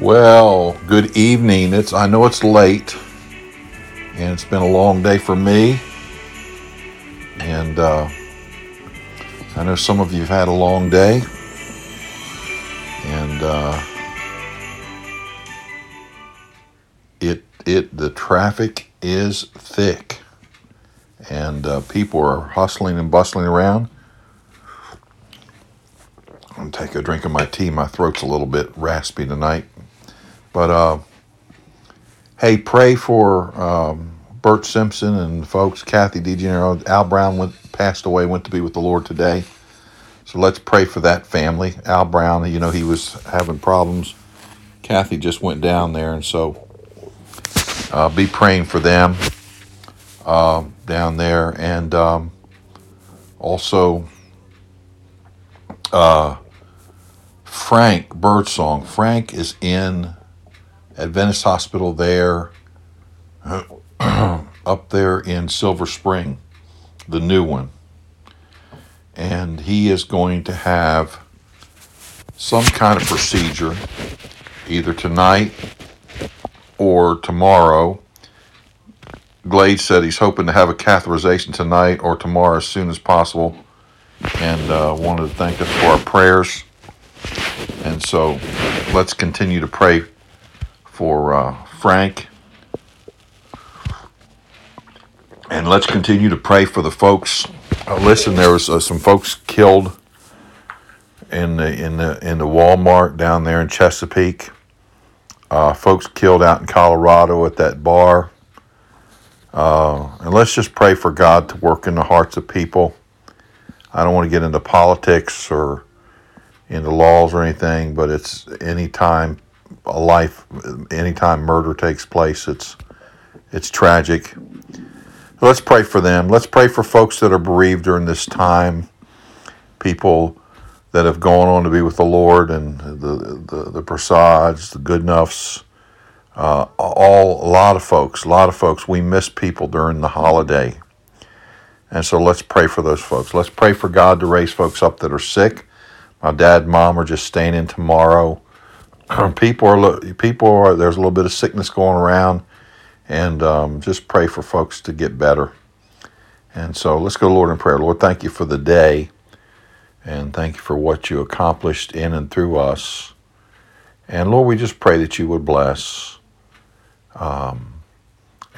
Well, good evening. It's I know it's late, and it's been a long day for me, and uh, I know some of you've had a long day, and uh, it it the traffic is thick, and uh, people are hustling and bustling around. I'm gonna take a drink of my tea. My throat's a little bit raspy tonight, but uh, hey, pray for um, Bert Simpson and folks. Kathy DeGenero, Al Brown went passed away, went to be with the Lord today. So let's pray for that family. Al Brown, you know, he was having problems. Kathy just went down there, and so uh, be praying for them uh, down there, and um, also uh, Frank Birdsong. Frank is in Adventist Hospital there, up there in Silver Spring, the new one, and he is going to have some kind of procedure either tonight or tomorrow. Glade said he's hoping to have a catheterization tonight or tomorrow as soon as possible, and uh, wanted to thank us for our prayers. And so, let's continue to pray for uh, Frank, and let's continue to pray for the folks. Uh, listen, there was uh, some folks killed in the in the in the Walmart down there in Chesapeake. Uh, folks killed out in Colorado at that bar. Uh, and let's just pray for God to work in the hearts of people. I don't want to get into politics or into laws or anything, but it's anytime a life, anytime murder takes place, it's it's tragic. Let's pray for them. Let's pray for folks that are bereaved during this time, people that have gone on to be with the Lord, and the the, the Prasads, the Goodnuffs, uh, all a lot of folks, a lot of folks. We miss people during the holiday, and so let's pray for those folks. Let's pray for God to raise folks up that are sick. My dad and mom are just staying in tomorrow. people are people are there's a little bit of sickness going around, and um, just pray for folks to get better. And so let's go, to Lord, in prayer. Lord, thank you for the day, and thank you for what you accomplished in and through us. And Lord, we just pray that you would bless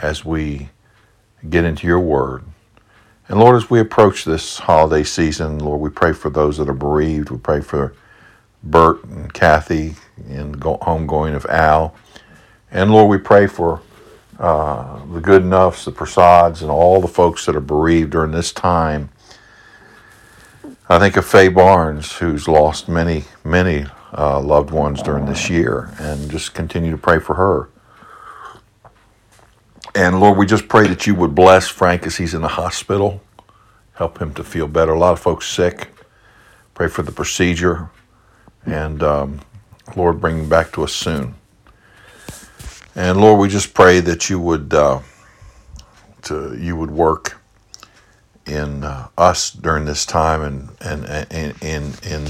as we get into your word. And Lord, as we approach this holiday season, Lord, we pray for those that are bereaved. We pray for Bert and Kathy and go- homegoing of Al. And Lord, we pray for uh, the good enoughs, the Prasads, and all the folks that are bereaved during this time. I think of Faye Barnes, who's lost many, many uh, loved ones during this year, and just continue to pray for her. And Lord, we just pray that you would bless Frank as he's in the hospital, help him to feel better. A lot of folks sick. Pray for the procedure, and um, Lord, bring him back to us soon. And Lord, we just pray that you would uh, to you would work in uh, us during this time, and and and in in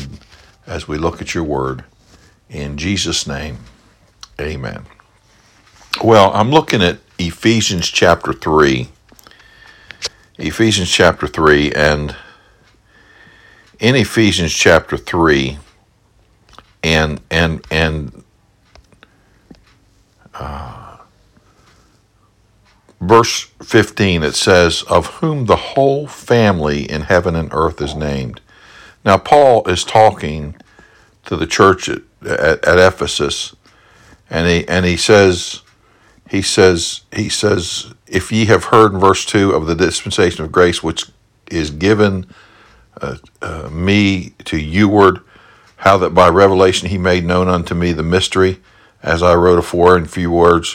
as we look at your word. In Jesus' name, Amen. Well, I'm looking at Ephesians chapter 3. Ephesians chapter 3, and in Ephesians chapter 3, and and and verse 15 it says of whom the whole family in heaven and earth is named. Now paul is talking to the church at, at, at ephesus and he and he says he says he says if ye have heard in verse 2 of the dispensation of grace which is given uh, me to youward how that by revelation he made known unto me the mystery as i wrote afore in few words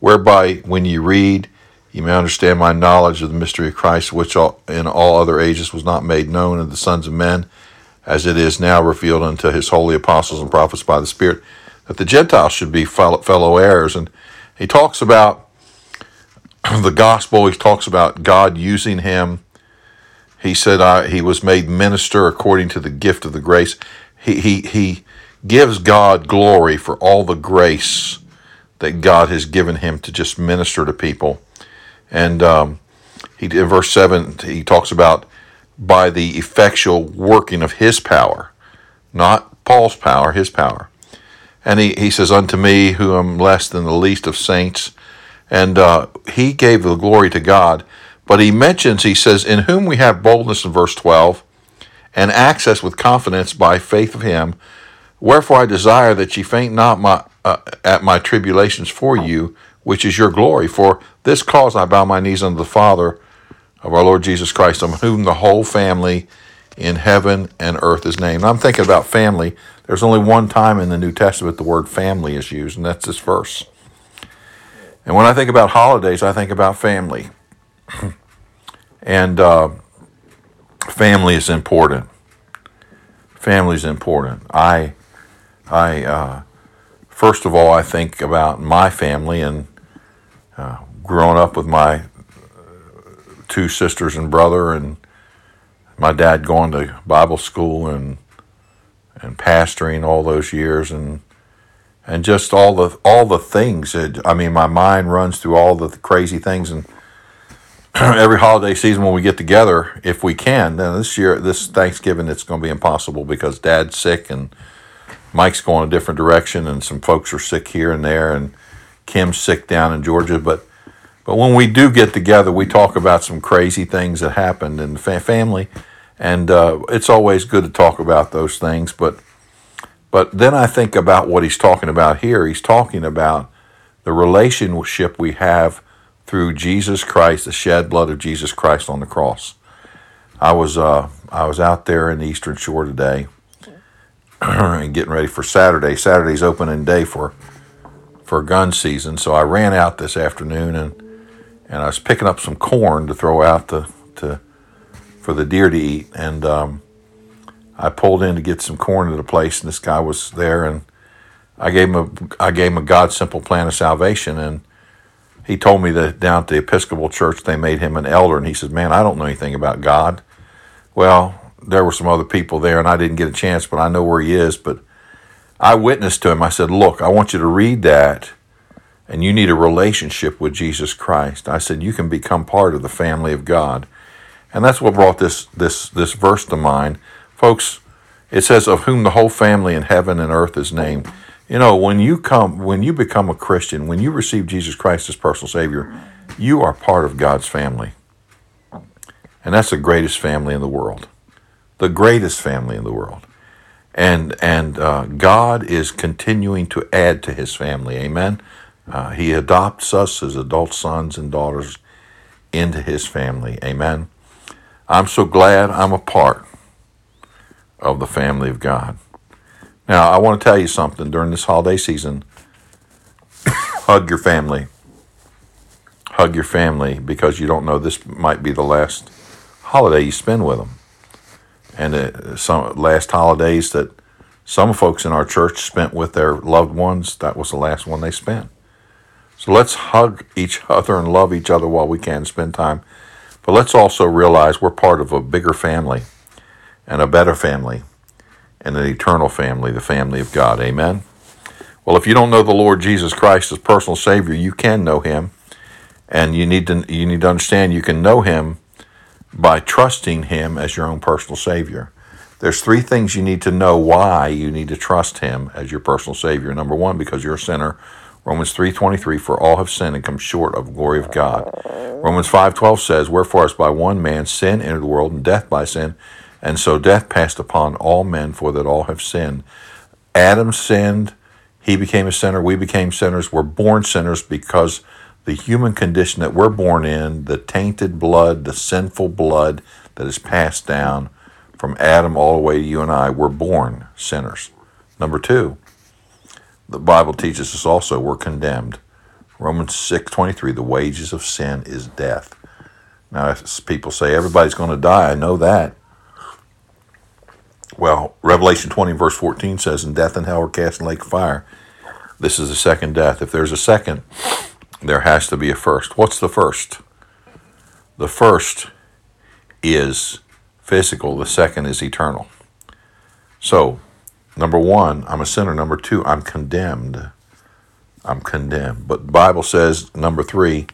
whereby when ye read ye may understand my knowledge of the mystery of christ which in all other ages was not made known unto the sons of men as it is now revealed unto his holy apostles and prophets by the spirit that the gentiles should be fellow, fellow heirs. And he talks about the gospel. He talks about god using him. He said I, he was made minister according to the gift of the grace he, he, he gives God glory for all the grace that God has given him to just minister to people. And um, he in verse seven he talks about by the effectual working of his power, not Paul's power, his power. And he, he says, Unto me, who am less than the least of saints. And uh, he gave the glory to God. But he mentions, he says, In whom we have boldness in verse 12, and access with confidence by faith of him. Wherefore I desire that ye faint not my, uh, at my tribulations for you, which is your glory. For this cause I bow my knees unto the Father of our Lord Jesus Christ, on whom the whole family in heaven and earth is named. I'm thinking about family. There's only one time in the New Testament the word family is used, and that's this verse. And when I think about holidays, I think about family. and uh, family is important. Family is important. I, I, uh, first of all, I think about my family and uh, growing up with my two sisters and brother, and my dad going to Bible school and and pastoring all those years, and and just all the all the things. That, I mean, my mind runs through all the crazy things, and every holiday season when we get together, if we can. Now this year, this Thanksgiving, it's going to be impossible because Dad's sick and Mike's going a different direction, and some folks are sick here and there, and Kim's sick down in Georgia, but but when we do get together, we talk about some crazy things that happened in the fa- family, and uh, it's always good to talk about those things. But but then I think about what he's talking about here. He's talking about the relationship we have through Jesus Christ, the shed blood of Jesus Christ on the cross. I was uh, I was out there in the Eastern Shore today, and getting ready for Saturday. Saturday's opening day for for gun season, so I ran out this afternoon and and I was picking up some corn to throw out to, to for the deer to eat. And um, I pulled in to get some corn at a place, and this guy was there, and I gave him a I gave him a God simple plan of salvation, and he told me that down at the Episcopal Church they made him an elder, and he said, "Man, I don't know anything about God." Well, there were some other people there, and I didn't get a chance, but I know where he is. But I witnessed to him. I said, "Look, I want you to read that." and you need a relationship with Jesus Christ. I said you can become part of the family of God. And that's what brought this this this verse to mind. Folks, it says of whom the whole family in heaven and earth is named. You know, when you come when you become a Christian, when you receive Jesus Christ as personal savior, you are part of God's family. And that's the greatest family in the world. The greatest family in the world. And and uh, God is continuing to add to his family. Amen. Uh, he adopts us as adult sons and daughters into his family. Amen. I'm so glad I'm a part of the family of God. Now, I want to tell you something during this holiday season. hug your family. Hug your family because you don't know this might be the last holiday you spend with them. And uh, some last holidays that some folks in our church spent with their loved ones, that was the last one they spent. So let's hug each other and love each other while we can spend time. But let's also realize we're part of a bigger family and a better family and an eternal family, the family of God. Amen. Well, if you don't know the Lord Jesus Christ as personal Savior, you can know Him, and you need to you need to understand you can know Him by trusting Him as your own personal Savior. There's three things you need to know why you need to trust Him as your personal Savior. Number one, because you're a sinner Romans 3:23 for all have sinned and come short of the glory of God. Romans 5:12 says, "Wherefore as by one man sin entered the world and death by sin, and so death passed upon all men for that all have sinned." Adam sinned, he became a sinner, we became sinners, we're born sinners because the human condition that we're born in, the tainted blood, the sinful blood that is passed down from Adam all the way to you and I, we're born sinners. Number 2, the Bible teaches us also we're condemned. Romans 6:23 the wages of sin is death. Now people say everybody's going to die, I know that. Well, Revelation 20 verse 14 says and death and hell are cast in lake fire. This is the second death. If there's a second, there has to be a first. What's the first? The first is physical, the second is eternal. So, Number one, I'm a sinner. Number two, I'm condemned. I'm condemned. But the Bible says, number three,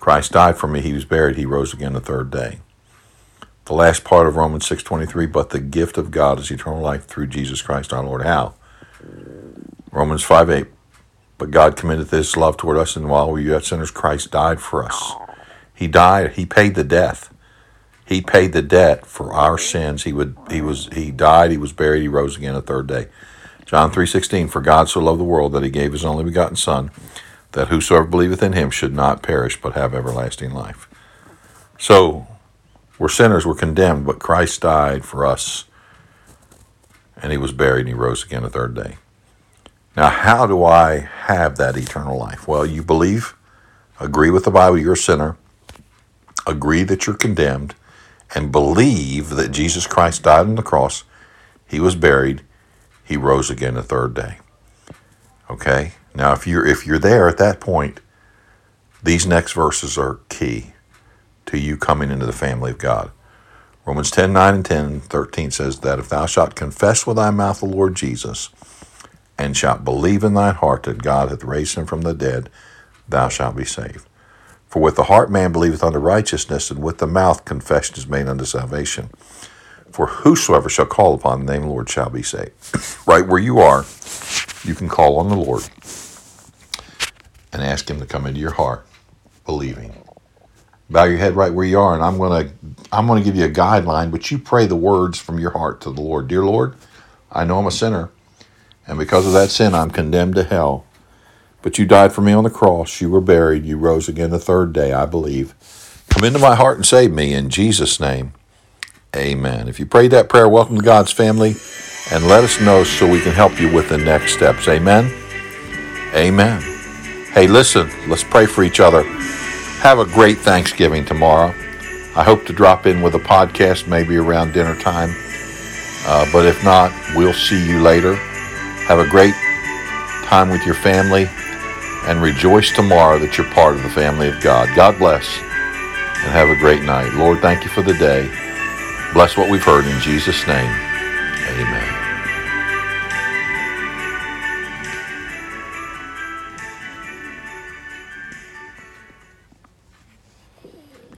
Christ died for me. He was buried. He rose again the third day. The last part of Romans 6.23, but the gift of God is eternal life through Jesus Christ our Lord. How? Romans 5.8, but God commended His love toward us, and while we were yet sinners, Christ died for us. He died. He paid the death. He paid the debt for our sins. He would. He was. He died. He was buried. He rose again a third day. John three sixteen. For God so loved the world that He gave His only begotten Son, that whosoever believeth in Him should not perish but have everlasting life. So, we're sinners. We're condemned, but Christ died for us, and He was buried. and He rose again the third day. Now, how do I have that eternal life? Well, you believe, agree with the Bible. You're a sinner. Agree that you're condemned and believe that Jesus Christ died on the cross, he was buried, he rose again the third day. Okay? Now if you're if you're there at that point, these next verses are key to you coming into the family of God. Romans 10, 9 and 10, 13 says that if thou shalt confess with thy mouth the Lord Jesus, and shalt believe in thine heart that God hath raised him from the dead, thou shalt be saved. For with the heart man believeth unto righteousness, and with the mouth confession is made unto salvation. For whosoever shall call upon the name of the Lord shall be saved. right where you are, you can call on the Lord and ask Him to come into your heart, believing. Bow your head right where you are, and I'm gonna I'm gonna give you a guideline, but you pray the words from your heart to the Lord. Dear Lord, I know I'm a sinner, and because of that sin, I'm condemned to hell. But you died for me on the cross. You were buried. You rose again the third day, I believe. Come into my heart and save me in Jesus' name. Amen. If you prayed that prayer, welcome to God's family and let us know so we can help you with the next steps. Amen. Amen. Hey, listen, let's pray for each other. Have a great Thanksgiving tomorrow. I hope to drop in with a podcast maybe around dinner time. Uh, but if not, we'll see you later. Have a great time with your family and rejoice tomorrow that you're part of the family of God. God bless and have a great night. Lord, thank you for the day. Bless what we've heard in Jesus' name.